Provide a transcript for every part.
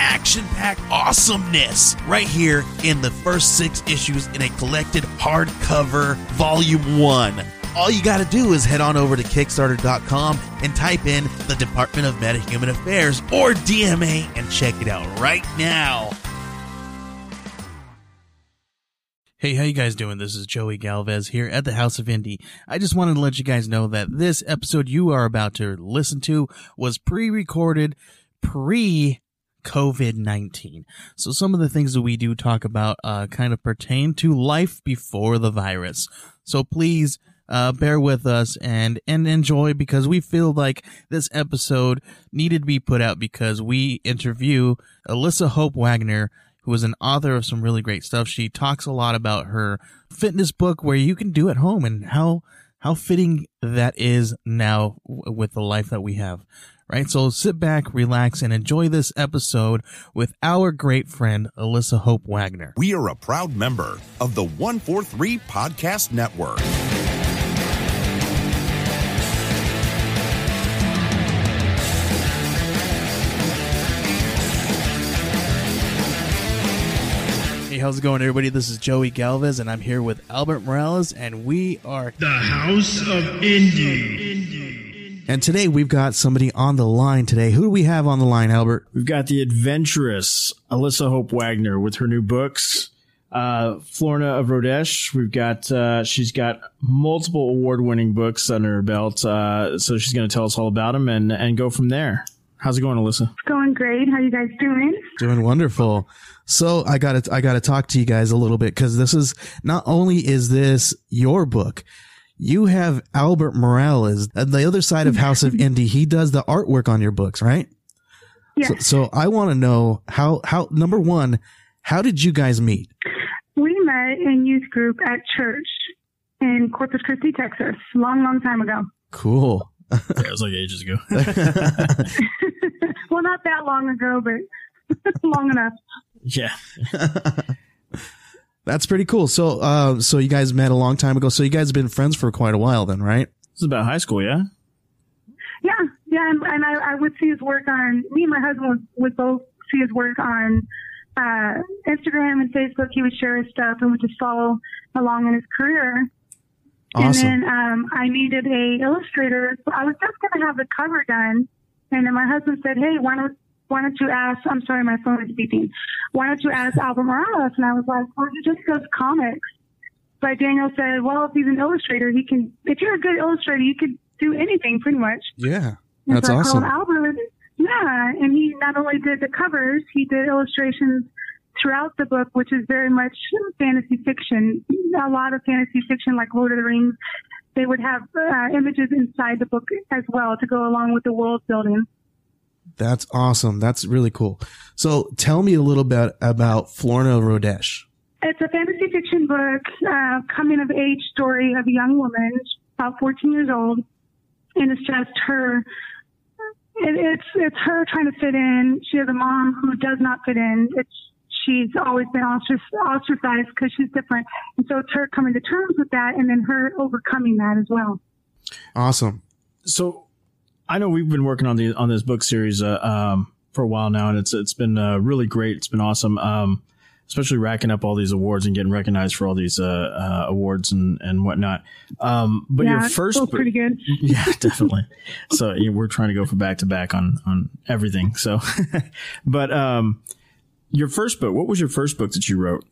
action packed awesomeness right here in the first six issues in a collected hardcover volume one. All you got to do is head on over to Kickstarter.com and type in the Department of Metahuman Affairs or DMA and check it out right now. Hey, how you guys doing? This is Joey Galvez here at the House of Indie. I just wanted to let you guys know that this episode you are about to listen to was pre-recorded pre COVID 19. So some of the things that we do talk about, uh, kind of pertain to life before the virus. So please, uh, bear with us and, and enjoy because we feel like this episode needed to be put out because we interview Alisa Hope Wagner, who is an author of some really great stuff. She talks a lot about her fitness book where you can do at home and how, how fitting that is now with the life that we have right? So sit back, relax, and enjoy this episode with our great friend, Alisa Hope Wagner. We are a proud member of the 143 Podcast Network. Hey, how's it going, everybody? This is Joey Galvez, and I'm here with Albert Morales, and we are the House of Indie. And today we've got somebody on the line today. Who do we have on the line, Albert? We've got the adventurous Alisa Hope Wagner with her new books. Uh, Florna of Rodesh. We've got, uh, she's got multiple award winning books under her belt. Uh, so she's going to tell us all about them and, and go from there. How's it going, Alisa? It's going great. How you guys doing? Doing wonderful. So I got to, I got to talk to you guys a little bit because this is not only is this your book, you have Albert Morales on the other side of House of Indie. He does the artwork on your books, right? Yes. So, so I want to know how, how, number one, how did you guys meet? We met in youth group at church in Corpus Christi, Texas, long, long time ago. Cool. it was like ages ago. well, not that long ago, but long enough. Yeah. That's pretty cool. So, uh, so you guys met a long time ago. So you guys have been friends for quite a while then, right? This is about high school, yeah? Yeah, yeah. And, and I, I, would see his work on, me and my husband would, would both see his work on, uh, Instagram and Facebook. He would share his stuff and would just follow along in his career. Awesome. And then, um, I needed a illustrator. So I was just going to have the cover done. And then my husband said, Hey, why don't, why don't you ask, I'm sorry, my phone is beeping. Why don't you ask Albert Morales? And I was like, well, he just does comics. But Daniel said, well, if he's an illustrator, he can, if you're a good illustrator, you could do anything pretty much. Yeah. That's so awesome. Albert. Yeah. And he not only did the covers, he did illustrations throughout the book, which is very much fantasy fiction. A lot of fantasy fiction, like Lord of the Rings, they would have uh, images inside the book as well to go along with the world building. That's awesome. That's really cool. So tell me a little bit about Florna Rodesh. It's a fantasy fiction book, uh, coming of age story of a young woman, about 14 years old. And it's just her, it, it's, it's her trying to fit in. She has a mom who does not fit in. It's, she's always been ostracized because she's different. And so it's her coming to terms with that and then her overcoming that as well. Awesome. So I know we've been working on the on this book series uh, um, for a while now, and it's it's been uh, really great. It's been awesome, um, especially racking up all these awards and getting recognized for all these uh, uh awards and and whatnot. Um, but yeah, your first book, pretty good. Yeah, definitely. so yeah, we're trying to go for back to back on on everything. So, but um, your first book. What was your first book that you wrote?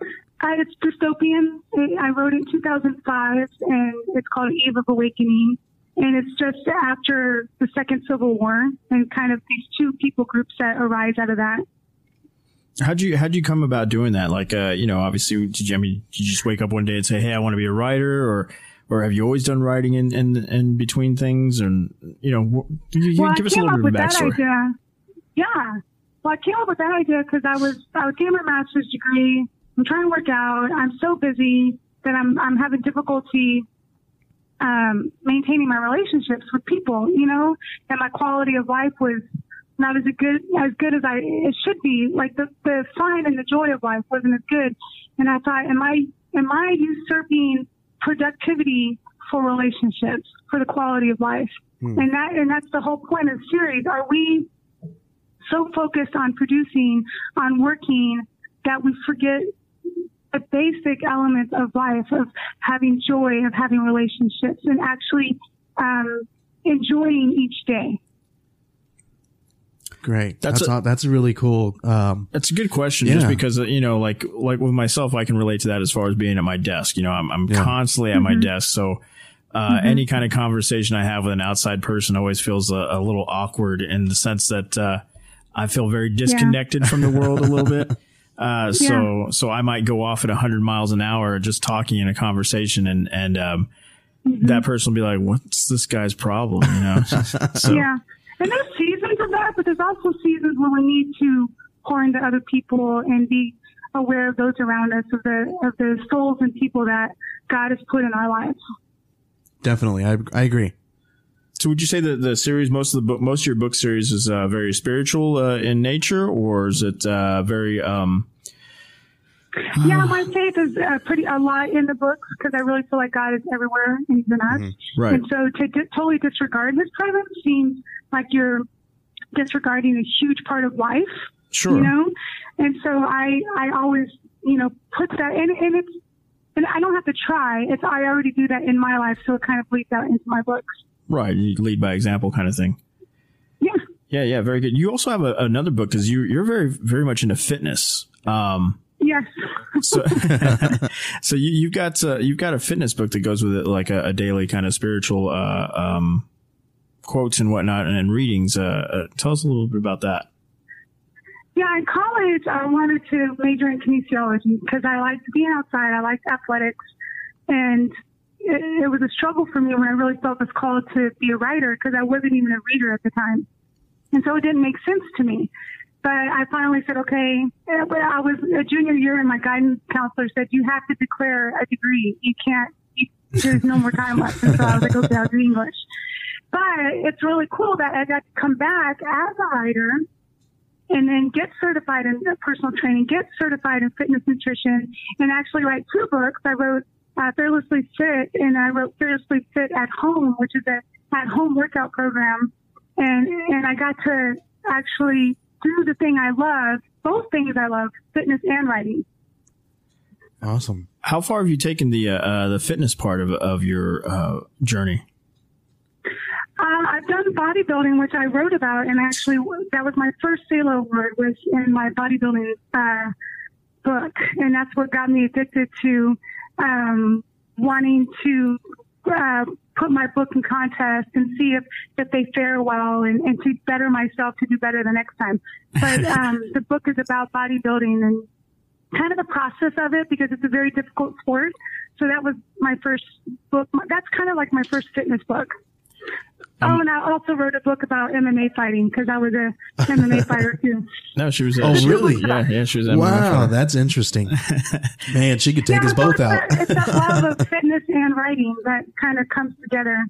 Uh, it's dystopian. I wrote it in 2005, and it's called Eve of Awakening and it's just after the second civil war and kind of these two people groups that arise out of that how'd you how'd you come about doing that like uh you know obviously did you I mean, did you just wake up one day and say hey i want to be a writer or or have you always done writing in in, in between things and you know you, well, give us a little bit of backstory idea. yeah Well, I came up with that idea because I was I was getting my master's degree. I'm trying to work out. I'm so busy that I'm I'm having difficulty um, maintaining my relationships with people. You know, and my quality of life was not as good as good as I it should be. Like the the fun and the joy of life wasn't as good. And I thought, am I am I usurping productivity for relationships for the quality of life? Hmm. And that and that's the whole point of series. Are we so focused on producing, on working, that we forget the basic elements of life, of having joy, of having relationships, and actually um, enjoying each day. Great. That's That's a- that's, that's really cool. Um, That's a good question, just because uh, you know, like like with myself, I can relate to that as far as being at my desk. You know, I'm I'm Yeah. constantly at my desk, so uh, any kind of conversation I have with an outside person always feels a, a little awkward in the sense that uh, I feel very disconnected from the world a little bit. Uh, so so I might go off at 100 miles an hour just talking in a conversation, and and um, that person will be like, "What's this guy's problem?" You know. so Yeah. And there's seasons of that, but there's also seasons where we need to pour into other people and be aware of those around us, of the of the souls and people that God has put in our lives. definitely. I, I agree. So would you say that the series, most of the book, most of your book series is uh, very spiritual uh, in nature, or is it uh, very? Um, Yeah, my faith is uh, pretty a lot in the books because I really feel like God is everywhere and He's in us. right. And so to di- totally disregard His presence seems like you're disregarding a huge part of life. Sure. you know and so i i always you know put that and, and it's and i don't have to try it's i already do that in my life so it kind of bleeds out into my books Right. You lead by example, kind of thing. yeah Yeah. Yeah. Very good. You also have a, another book because you you're very very much into fitness. Um, yes so so you, you've got uh, you've got a fitness book that goes with it, like a, a daily kind of spiritual uh, um, quotes and whatnot, and, readings. Uh, uh, tell us a little bit about that. yeah in college i wanted to major in kinesiology because i liked being outside i liked athletics and it, it was a struggle for me when i really felt this call to be a writer because i wasn't even a reader at the time and so it didn't make sense to me but I finally said, okay. But I was a junior year, and my guidance counselor said, you have to declare a degree. You can't. You, there's no more time left. And so I was like, okay, I'll do English. But it's really cool that I got to come back as a writer and then get certified in personal training, get certified in fitness nutrition, and actually write two books. I wrote uh, Fearlessly Fit, and I wrote Fearlessly Fit at Home, which is a at home workout program. And and I got to actually do the thing I love, both things I love, fitness and writing. Awesome. How far have you taken the uh, uh, the fitness part of of your uh, journey? Uh, I've done bodybuilding, which I wrote about, and actually that was my first Selah award was in my bodybuilding uh, book, and that's what got me addicted to um, wanting to uh, put my book in contest and see if, if they fare well and, and to better myself to do better the next time. But um, the book is about bodybuilding and kind of the process of it because it's a very difficult sport. So that was my first book. That's kind of like my first fitness book. Oh, and I also wrote a book about MMA fighting because I was a MMA fighter too. No, she was. Oh, she- really? Yeah, yeah, she was. MMA Wow, fighter. that's interesting. Man, she could take Yeah, us so both it's out. That, it's that love of fitness and writing that kind of comes together.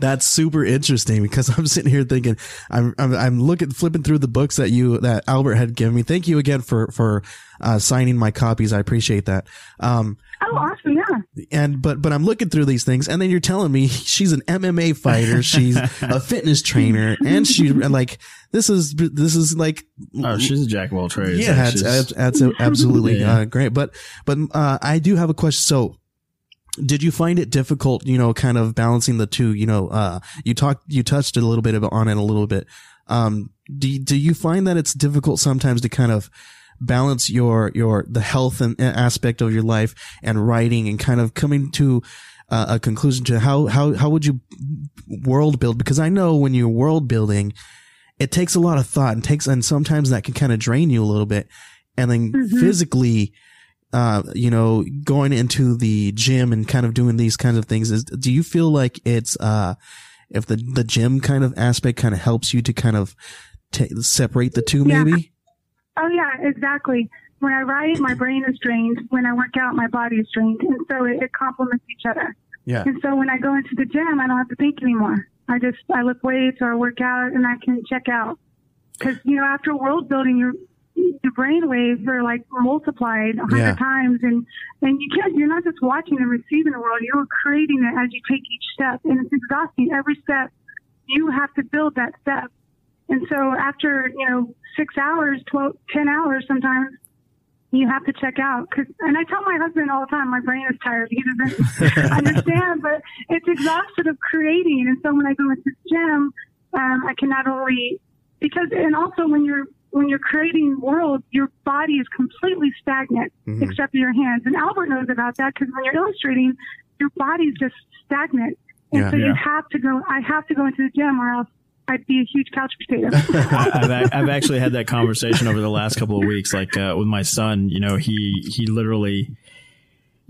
That's super interesting because I'm sitting here thinking I'm I'm, I'm looking flipping through the books that you that Albert had given me. Thank you again for for uh, signing my copies. I appreciate that. Um, Oh, awesome! Yeah, and but but I'm looking through these things, and then you're telling me she's an MMA fighter, she's a fitness trainer, and she like this is this is like Oh, she's a jack of all trades. yeah, that's, that's, that's absolutely Yeah. uh, great. But but uh, I do have a question. So, did you find it difficult? You know, kind of balancing the two. You know, uh, you talked, you touched a little bit on it a little bit. Um, do do you find that it's difficult sometimes to kind of balance your your the health and aspect of your life and writing and kind of coming to uh, a conclusion to how how how would you world build? Because I know when you're world building it takes a lot of thought and takes and sometimes that can kind of drain you a little bit and then physically uh you know going into the gym and kind of doing these kinds of things is do you feel like it's uh if the the gym kind of aspect kind of helps you to kind of t- separate the two, Yeah. maybe. Oh yeah, exactly. When I write, my brain is drained. When I work out, my body is drained, and so it, it complements each other. Yeah. And so when I go into the gym, I don't have to think anymore. I just I lift weights or I work out, and I can check out. Because you know, after world building, your your brain waves are like multiplied a hundred Yeah. times, and and you can't. You're not just watching and receiving the world; you're creating it as you take each step, and it's exhausting. Every step, you have to build that step. And so after, you know, six hours, 12, 10 hours sometimes, you have to check out. Cause, and I tell my husband all the time, my brain is tired. He doesn't understand, but it's exhausted of creating. And so when I go into the gym, um, I can not only, because, and also when you're, when you're creating worlds, your body is completely stagnant except for your hands. And Albert knows about that because when you're illustrating, your body's just stagnant. And Yeah. so you have to go, I have to go into the gym or else I'd be a huge couch potato. I've, I've actually had that conversation over the last couple of weeks, like uh, with my son. You know, he he literally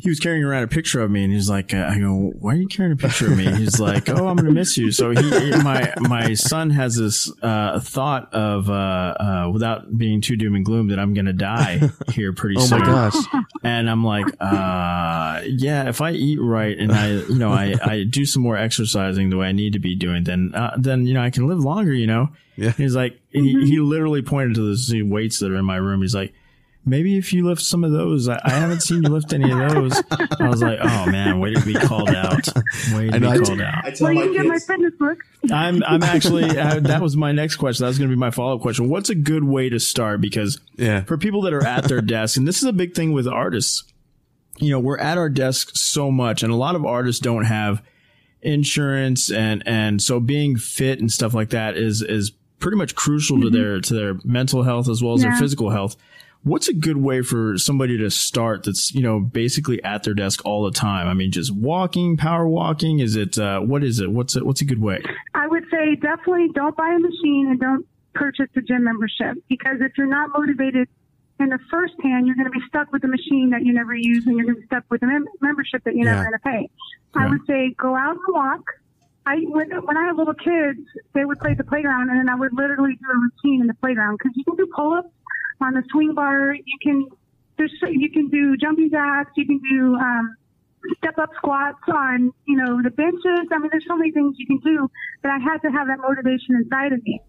he was carrying around a picture of me, and he's like, uh, I go, why are you carrying a picture of me? He's like, oh, I'm gonna miss you. So he, my my son has this uh, thought of, uh, uh, without being too doom and gloom, that I'm gonna die here pretty Oh soon. my gosh. And I'm like, uh, yeah, if I eat right and I, you know, I, I do some more exercising the way I need to be doing, then, uh, then, you know, I can live longer, you know? Yeah. He's like, he, he literally pointed to the weights that are in my room. He's like, maybe if you lift some of those, I, I haven't seen you lift any of those. I was like, oh man, way to be called out. Way to I be I- called out. I tell well, you my can get my kids, fitness book. I'm, I'm actually, uh, that was my next question. That was going to be my follow up question. What's a good way to start? Because Yeah. for people that are at their desk, and this is a big thing with artists, you know, we're at our desk so much, and a lot of artists don't have insurance, and and so being fit and stuff like that is is pretty much crucial to their to their mental health as well as their physical health. What's a good way for somebody to start that's you know basically at their desk all the time? I mean, just walking, power walking. Is it uh, what is it? What's it? What's a good way? I would say definitely don't buy a machine and don't purchase a gym membership because if you're not motivated in the first hand, you're going to be stuck with a machine that you never use and you're going to be stuck with a mem- membership that you're Yeah. never going to pay. Yeah. I would say go out and walk. I when, when I had little kids, they would play at the playground, and then I would literally do a routine in the playground because you can do pull-ups on the swing bar. You can there's you can do jumping jacks. You can do um, step up squats on you know the benches. I mean, there's so many things you can do. But I had to have that motivation inside of me,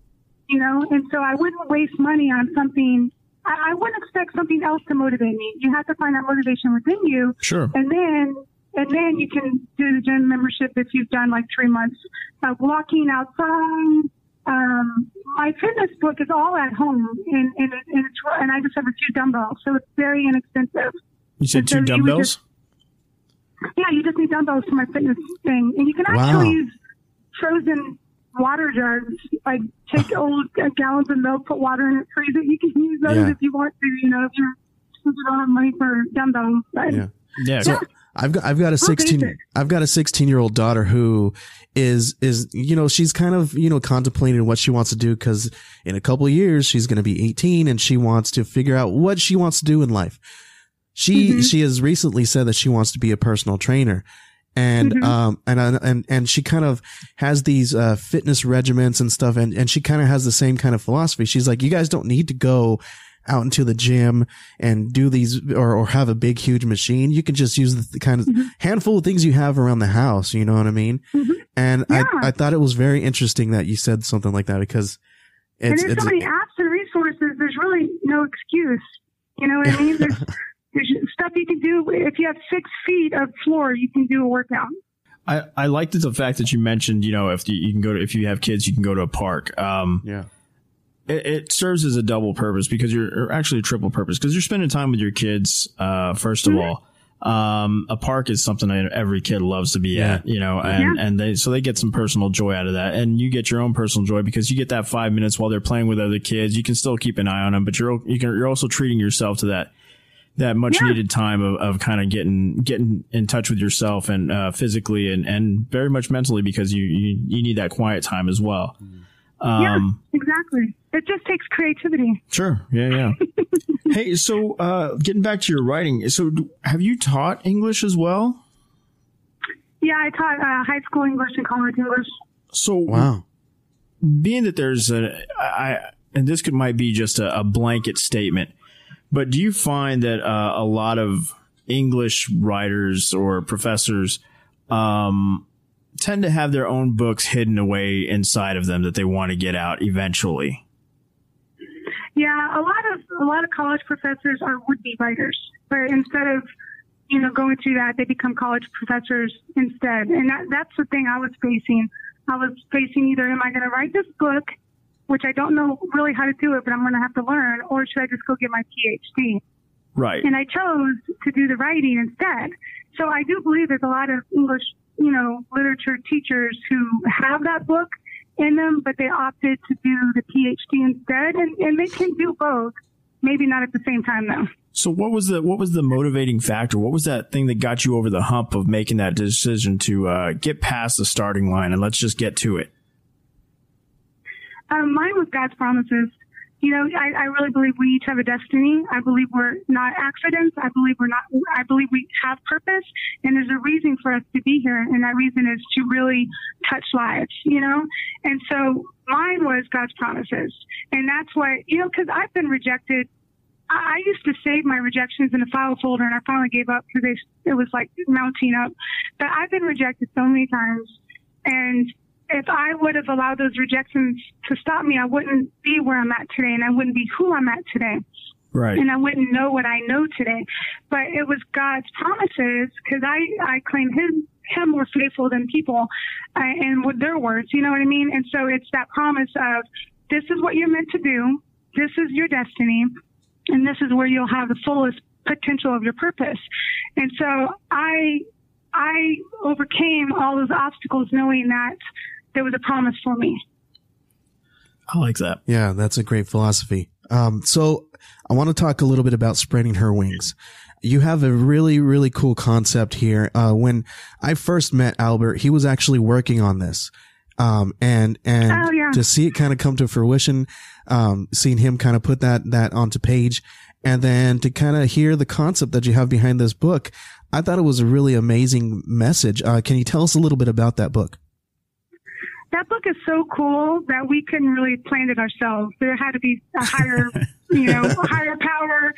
you know. And so I wouldn't waste money on something. I, I wouldn't expect something else to motivate me. You have to find that motivation within you Sure. and then and then you can do the gym membership if you've done like three months of walking outside. Um, my fitness book is all at home, and and, it, and, it's, and I just have a few dumbbells, so it's very inexpensive. You said And so two dumbbells. just- Yeah, you just need dumbbells for my fitness thing, and you can Wow. actually use frozen water jugs. Like take old uh, gallons of milk, put water in it, freeze it. You can use those Yeah. if you want to. You know, if you're if you don't have money for dumbbells. But Yeah. yeah. So I've got I've got a sixteen I've got a sixteen year old daughter who is is you know she's kind of you know contemplating what she wants to do because in a couple of years she's going to be eighteen and she wants to figure out what she wants to do in life. She she has recently said that she wants to be a personal trainer. And um and and and she kind of has these uh fitness regiments and stuff and and she kind of has the same kind of philosophy. She's like you guys don't need to go out into the gym and do these or, or have a big huge machine you can just use the, the kind of handful of things you have around the house you know what i mean and Yeah. I, I thought it was very interesting that you said something like that because And there's it's so many apps and resources. There's really no excuse. You know what I mean? There's, there's stuff you can do. If you have six feet of floor, you can do a workout. I, I liked the fact that you mentioned, you know, if you, you can go to, if you have kids, you can go to a park. Um, yeah it, it serves as a double purpose because you're, or actually a triple purpose because you're spending time with your kids. Uh, 1st of all, um, a park is something that every kid loves to be Yeah. at, you know, and, Yeah. and they, so they get some personal joy out of that. And you get your own personal joy because you get that five minutes while they're playing with other kids. You can still keep an eye on them, but you're, you can, you're also treating yourself to that, that much Yeah. needed time of, of kind of getting, getting in touch with yourself and, uh, physically and, and very much mentally because you, you, you need that quiet time as well. Um, yeah, exactly. It just takes creativity. Sure. Yeah, yeah. hey, so uh, getting back to your writing, so do, have you taught English as well? Yeah, I taught uh, high school English and college English. So wow being that there's a, I, and this could might be just a, a blanket statement, but do you find that uh, a lot of English writers or professors um, tend to have their own books hidden away inside of them that they want to get out eventually? Yeah, a lot of a lot of college professors are would-be writers, but instead of you know going through that, they become college professors instead, and that that's the thing I was facing. I was facing either am I going to write this book, which I don't know really how to do it, but I'm going to have to learn, or should I just go get my PhD? Right. And I chose to do the writing instead. So I do believe there's a lot of English, you know, literature teachers who have that book in them, but they opted to do the PhD instead, and, and they can do both. Maybe not at the same time though. So what was the what was the motivating factor? What was that thing that got you over the hump of making that decision to uh, get past the starting line and let's just get to it? Um, mine was God's promises. You know, I, I really believe we each have a destiny. I believe we're not accidents. I believe we're not, I believe we have purpose and there's a reason for us to be here. And that reason is to really touch lives, you know? And so mine was God's promises. And that's what, you know, cause I've been rejected. I, I used to save my rejections in a file folder and I finally gave up because it was like mounting up. But I've been rejected so many times and if I would have allowed those rejections to stop me, I wouldn't be where I'm at today and I wouldn't be who I'm at today. Right. And I wouldn't know what I know today. But it was God's promises because I, I claim him, him more faithful than people uh, and with their words, you know what I mean? And so it's that promise of this is what you're meant to do. This is your destiny. And this is where you'll have the fullest potential of your purpose. And so I, I overcame all those obstacles knowing that there was a promise for me. I like that. Yeah, that's a great philosophy. Um, so I want to talk a little bit about spreading her wings. You have a really, really cool concept here. Uh, when I first met Albert, he was actually working on this. Um, and, and Oh, yeah. to see it kind of come to fruition, um, seeing him kind of put that, that onto page and then to kind of hear the concept that you have behind this book, I thought it was a really amazing message. Uh, can you tell us a little bit about that book? That book is so cool that we couldn't really plan it ourselves. There had to be a higher, you know, a higher power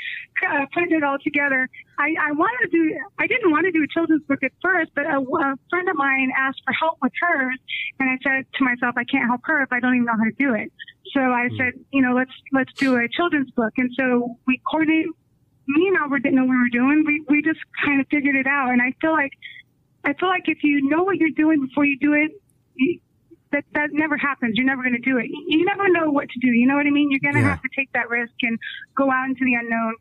uh, putting it all together. I, I wanted to do, I didn't want to do a children's book at first, but a, a friend of mine asked for help with hers, and I said to myself, I can't help her if I don't even know how to do it. So I said, you know, let's let's do a children's book, and so we coordinated. Me and Albert didn't know what we were doing. We we just kind of figured it out, and I feel like I feel like if you know what you're doing before you do it, that that never happens. You're never going to do it. You never know what to do. You know what I mean? You're going to Yeah. have to take that risk and go out into the unknown.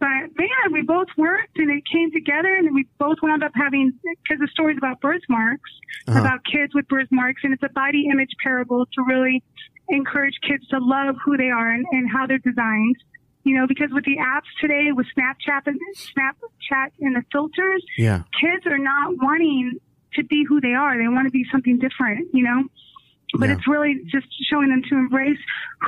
But man, we both worked and it came together, and we both wound up having because the story's about birthmarks, Uh-huh. about kids with birthmarks, and it's a body image parable to really encourage kids to love who they are and, and how they're designed. You know, because with the apps today, with Snapchat and Snapchat and the filters, Yeah. kids are not wanting to be who they are. They want to be something different, you know? But Yeah. it's really just showing them to embrace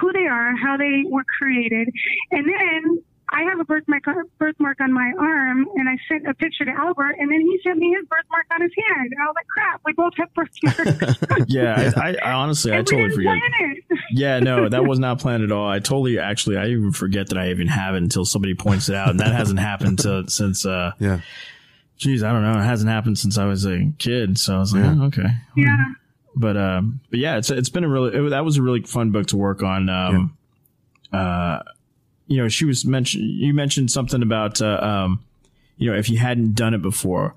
who they are, how they were created. And then I have a birthmark, birthmark on my arm, and I sent a picture to Albert, and then he sent me his birthmark on his hand. And I was like, crap, we both have birthmarks. Yeah, I, I, I honestly, I and we totally didn't forget. Yeah, no, that was not planned at all. I totally, actually, I even forget that I even have it until somebody points it out, and that hasn't happened to, since, uh, Yeah. geez, I don't know, it hasn't happened since I was a kid. So I was like, Yeah. oh, okay, Yeah. But um, but yeah, it's it's been a really it, that was a really fun book to work on. Um, uh, you know, she was mentioned. You mentioned something about uh, um, you know, if you hadn't done it before,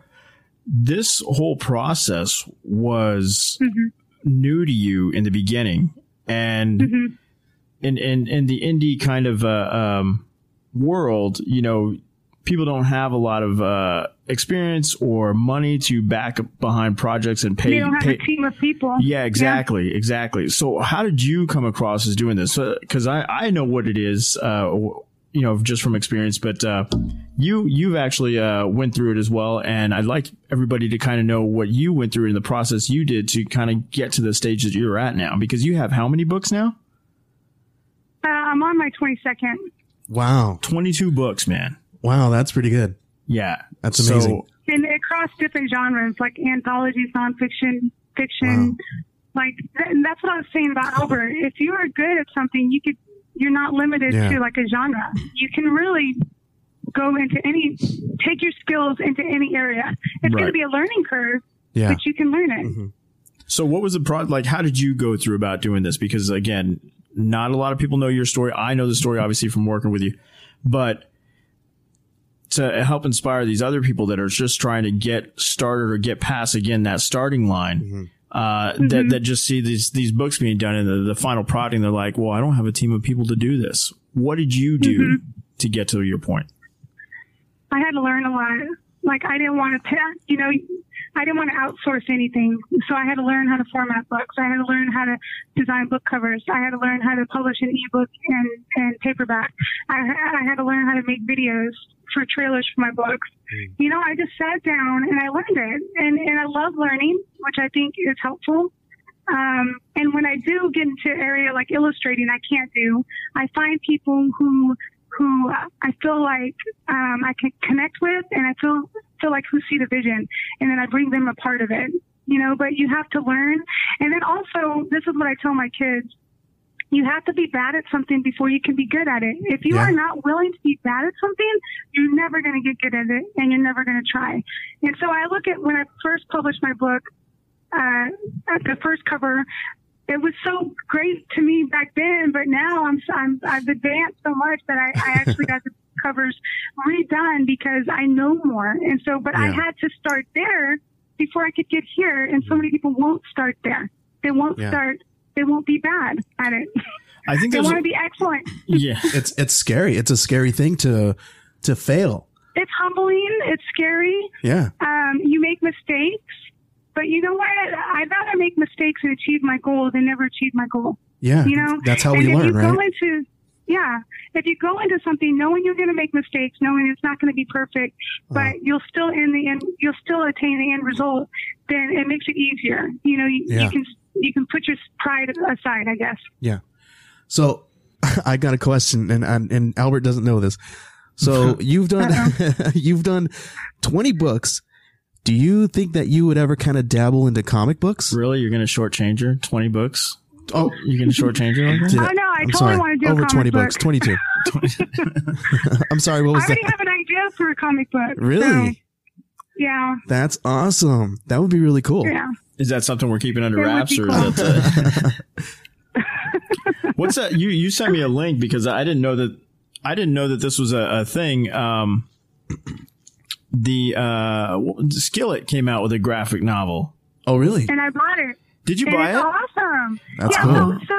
this whole process was new to you in the beginning, and in in in the indie kind of uh, um, world, you know, people don't have a lot of uh, experience or money to back behind projects and pay. They don't have pay a team of people. yeah, exactly, exactly. So, how did you come across as doing this? Because I I know what it is, uh, you know, just from experience. But uh, you you've actually uh, went through it as well, and I'd like everybody to kind of know what you went through in the process you did to kind of get to the stage that you're at now. Because you have how many books now? Uh, I'm on my 22nd. Wow. Twenty two books, man. Wow. That's pretty good. Yeah, That's So- amazing. and it crossed different genres like anthologies, nonfiction, fiction. Like and that's what I was saying about Albert. If you are good at something, you could you're not limited Yeah. to like a genre. You can really go into any, take your skills into any area. It's going to be a learning curve, Yeah. but you can learn it. Mm-hmm. So what was the pro like how did you go through about doing this? Because again, not a lot of people know your story. I know the story obviously from working with you. But to help inspire these other people that are just trying to get started or get past again that starting line, mm-hmm. uh, that, mm-hmm. that just see these, these books being done and the, the final product and they're like, well, I don't have a team of people to do this. What did you do mm-hmm. to get to your point? I had to learn a lot. Like I didn't want to, you know, I didn't want to outsource anything. So I had to learn how to format books. I had to learn how to design book covers. I had to learn how to publish an ebook and, and paperback. I, I had to learn how to make videos for trailers for my books. You know, I just sat down and I learned it. And, and I love learning, which I think is helpful. Um, and when I do get into area like illustrating, I can't do. I find people who who I feel like um, I can connect with, and I feel feel like who see the vision, and then I bring them a part of it. You know, but you have to learn, and then also this is what I tell my kids: you have to be bad at something before you can be good at it. If you Yeah. are not willing to be bad at something, you're never going to get good at it, and you're never going to try. And so I look at when I first published my book, uh, at the first cover, it was so great to me back then, but now I'm, I'm I've advanced so much that I, I actually got the covers redone because I know more. And so, but I had to start there before I could get here. And so many people won't start there. They won't Yeah. start. They won't be bad at it. I think they want to be excellent. yeah. It's it's scary. It's a scary thing to to fail. It's humbling. It's scary. Yeah. Um, you make mistakes, but you know what? I'd rather make mistakes and achieve my goal than never achieve my goal. Yeah. you know That's how and we if learn, you go right? into yeah if you go into something knowing you're going to make mistakes knowing it's not going to be perfect but Uh-huh. you'll still in the end you'll still attain the end result then it makes it easier you know you, Yeah. you can you can put your pride aside i guess Yeah. So I got a question, and and, and Albert doesn't know this. So you've done you've done twenty books. Do you think that you would ever kind of dabble into comic books? Really? You're going to shortchange her? 20 books? Oh, You're going to shortchange her like that? Oh, no, I I'm totally sorry. wanna do a over comic twenty book. books. Twenty two. I'm sorry. What i was already that? have an idea for a comic book Really? so, yeah That's awesome. That would be really cool. yeah Is that something we're keeping under It wraps, be or is that? Uh, what's that? You you sent me a link because I didn't know that I didn't know that this was a, a thing. Um, the uh, Skillet came out with a graphic novel. Oh, really? and i bought it Did you And buy it? awesome. That's yeah, cool. So, so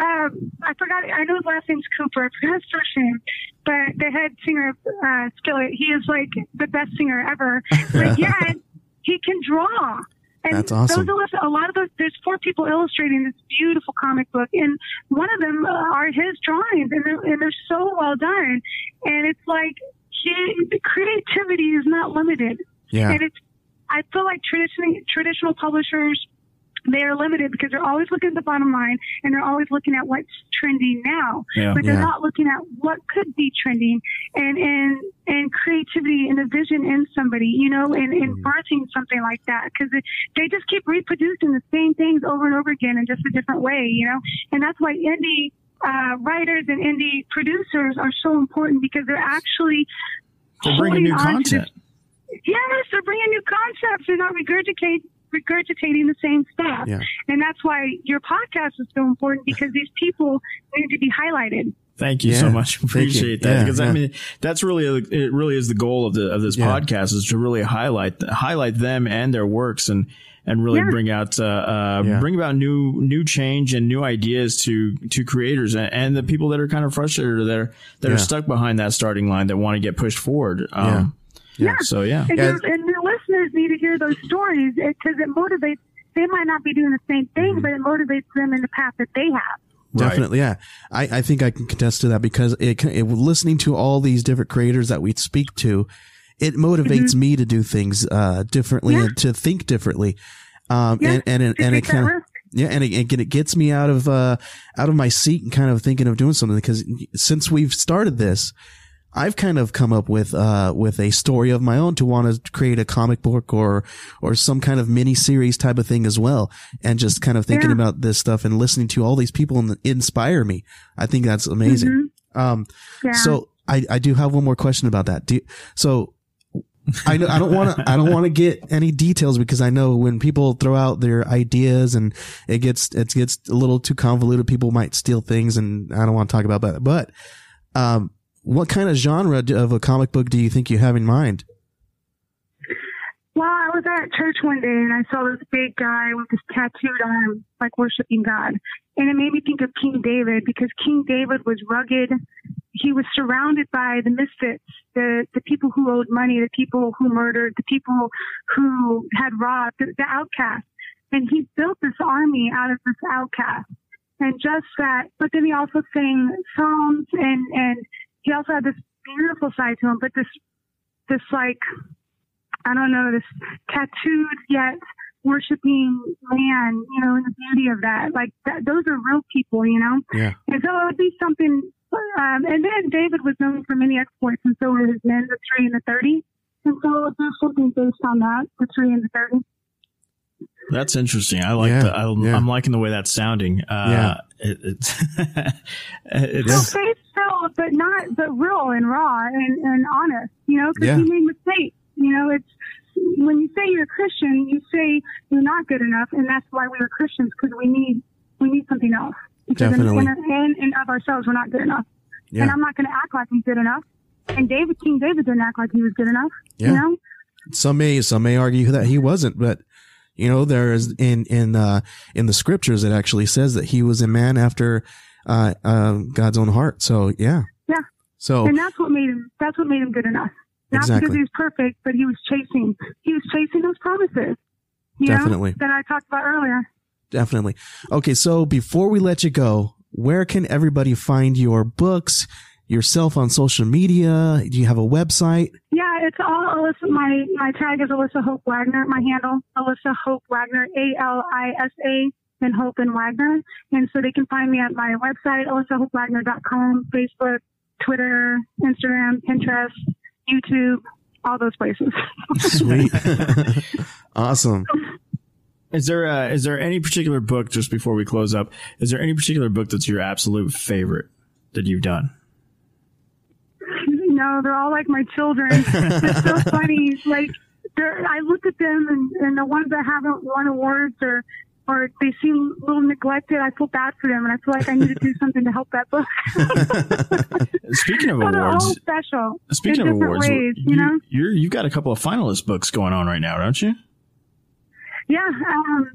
uh, I forgot. I know his last name's Cooper. I forgot his first name, but the head singer of uh, Skillet, he is like the best singer ever. But yet he can draw. And That's awesome. Those a lot of those. There's four people illustrating this beautiful comic book, and one of them uh, are his drawings, and they're, and they're so well done. And it's like he, the creativity is not limited. Yeah. And it's, I feel like traditional traditional publishers, they are limited because they're always looking at the bottom line and they're always looking at what's trending now. Yeah. But they're Yeah. not looking at what could be trending and, and, and creativity and a vision in somebody, you know, and, and Mm-hmm. birthing something like that. Cause it, they just keep reproducing the same things over and over again in just a different way, you know? And that's why indie, uh, writers and indie producers are so important because they're actually They're bringing new holding on to content. this- Yes, they're bringing new concepts. They're not regurgitate, regurgitating the same stuff. Yeah. And that's why your podcast is so important because these people need to be highlighted. Thank you Yeah. so much. Appreciate that Yeah, because I mean that's really it. Really is the goal of the of this Yeah. podcast is to really highlight highlight them and their works and and really Yeah. bring out uh, uh, Yeah. bring about new new change and new ideas to to creators and, and the people that are kind of frustrated or that are that Yeah. are stuck behind that starting line that want to get pushed forward. Um, Yeah. So yeah. And, Yeah. and the listeners need to hear those stories because it motivates. They might not be doing the same thing, Mm-hmm. but it motivates them in the path that they have. Right. Definitely, yeah. I, I think I can contest to that because it, it listening to all these different creators that we speak to, it motivates me to do things uh, differently Mm-hmm. Yeah. and to think differently. Um, Yeah, and and it, and it kind of yeah, and it, it it gets me out of uh out of my seat and kind of thinking of doing something because since we've started this, I've kind of come up with uh with a story of my own to want to create a comic book or or some kind of mini series type of thing as well, and just kind of thinking Yeah. about this stuff and listening to all these people and inspire me. I think that's amazing. Um, Yeah. so I, I do have one more question about that. Do you- so I know I don't want to I don't want to get any details because I know when people throw out their ideas and it gets it gets a little too convoluted, people might steal things, and I don't want to talk about that. But um, what kind of genre of a comic book do you think you have in mind? Well, I was at church one day and I saw this big guy with this tattooed arm, like worshiping God. And it made me think of King David because King David was rugged. He was surrounded by the misfits, the, the people who owed money, the people who murdered, the people who had robbed, the, the outcasts. And he built this army out of this outcast. And just that, but then he also sang psalms and, and he also had this beautiful side to him, but this, this like, I don't know, this tattooed yet worshiping man, you know, and the beauty of that. Like that, those are real people, you know? Yeah. And so it would be something, um, and then David was known for many exploits and so were his men, the three and the 30. And so it would be something based on that, the three and the 30. That's interesting. I like Yeah, the. I, yeah. I'm liking the way that's sounding. Uh, Yeah. It, it's So it's faith filled, but not, but real and raw and, and honest, you know, because Yeah. he made mistakes. You know, it's when you say you're a Christian, you say you're not good enough, and that's why we are Christians because we need we need something else. Because Definitely. in, in, in of ourselves, we're not good enough, yeah. and I'm not going to act like I'm good enough. And David, King David, didn't act like he was good enough. Yeah. You know, Some may some may argue that he wasn't, but you know there is in in uh, in the scriptures it actually says that he was a man after uh, uh, God's own heart. So yeah. Yeah. So and that's what made him. That's what made him good enough. Not Exactly. because he was perfect, but he was chasing. He was chasing those promises. Definitely. Know, that I talked about earlier. Definitely. Okay, so before we let you go, where can everybody find your books, yourself on social media? Do you have a website? Yeah, it's all Alisa. My my tag is Alisa Hope Wagner. My handle Alisa Hope Wagner. A L I S A and Hope and Wagner. And so they can find me at my website alisahopewagner.com, Facebook, Twitter, Instagram, Pinterest, YouTube, all those places. Sweet. awesome. Is there uh, is there any particular book just before we close up? Is there any particular book that's your absolute favorite that you've done? No, they're all like my children. it's so funny. Like I look at them and, and the ones that haven't won awards or or they seem a little neglected. I feel bad for them, and I feel like I need to do something to help that book. Speaking of So they're all awards, special. speaking of awards, ways, you, you know. you're you've got a couple of finalist books going on right now, don't you? Yeah, um,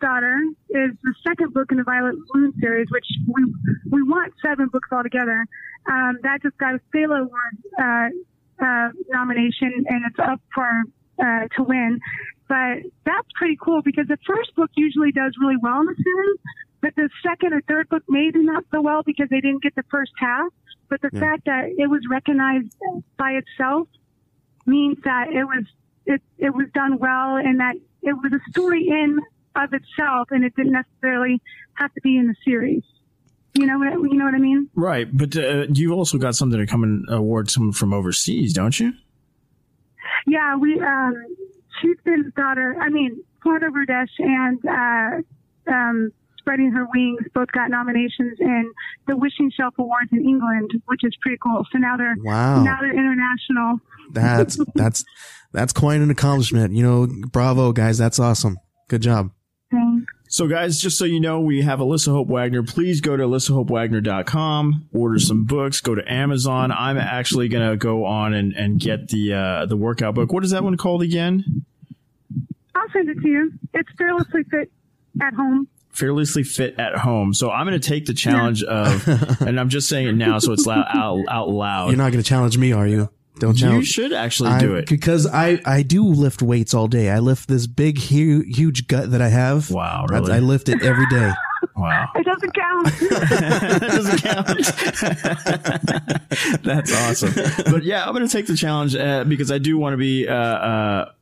Daughter is the second book in the Violet Moon series, which we we want seven books altogether. Um, that just got a Stella Award uh, uh, nomination, and it's up for uh, to win. But that's pretty cool because the first book usually does really well in the series, but the second or third book maybe not so well because they didn't get the first half. But the Yeah. fact that it was recognized by itself means that it was it it was done well and that it was a story in of itself and it didn't necessarily have to be in the series. You know what you know what I mean? Right, but uh, you also got something to come and award someone from overseas, don't you? Yeah, we um Chieftain's daughter I mean Florida Rudesh and uh um Spreading Her Wings both got nominations in the Wishing Shelf Awards in England, which is pretty cool. So now they're Wow. now they're international. That's that's that's quite an accomplishment. You know, bravo guys, that's awesome. Good job. thing. So, guys, just so you know, we have Alisa Hope Wagner. Please go to alisahopewagner.com, order some books, go to Amazon. I'm actually going to go on and, and get the uh, the workout book. What is that one called again? I'll send it to you. It's fearlessly fit at home. Fearlessly Fit at Home. So, I'm going to take the challenge of, and I'm just saying it now so it's loud, out, out loud. You're not going to challenge me, are you? Don't challenge. you should actually I- do it. because I I do lift weights all day. I lift this big huge, huge gut that I have. Wow, That's- really? I lift it every day. Wow. It doesn't count. that doesn't count. That's awesome. But yeah, I'm going to take the challenge uh, because I do want to be uh, uh,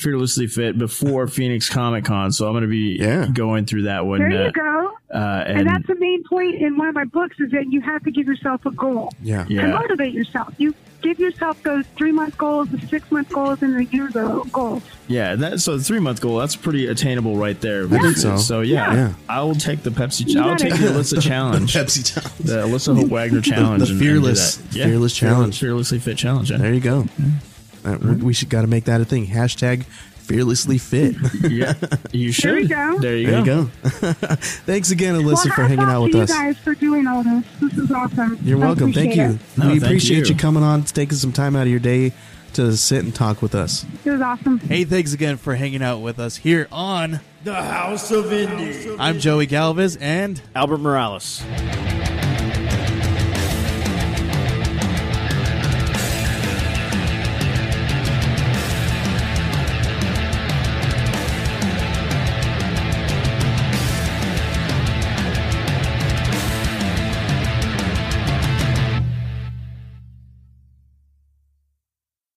fearlessly fit before Phoenix Comic Con. So I'm going to be Yeah. going through that one. there uh, you go. Uh, And, and, that's the main point in one of my books is that you have to give yourself a goal Yeah. to yeah, motivate yourself. You give yourself those three month goals, the six month goals, and the year go- goals. yeah. That so the three month goal that's pretty attainable right there. I think so. So yeah, Yeah. I will take the Pepsi. You I'll take it. the Alisa challenge. Pepsi challenge. the Alisa Hope Wagner challenge. the and- and do fearless- that. fearless challenge. fearlessly fit challenge. Yeah. There you go. Uh, we- we should got to make that a thing. Hashtag fearlessly fit. yeah, you should. There you go. There you There go. go. Thanks again, Alisa, well, for hanging out with to you us. guys for doing all this. This is awesome. You're I welcome. Thank you. No, we thank appreciate you. you coming on, taking some time out of your day to sit and talk with us. It was awesome. Hey, thanks again for hanging out with us here on The House of Indie. I'm Joey Galvez and Albert Morales.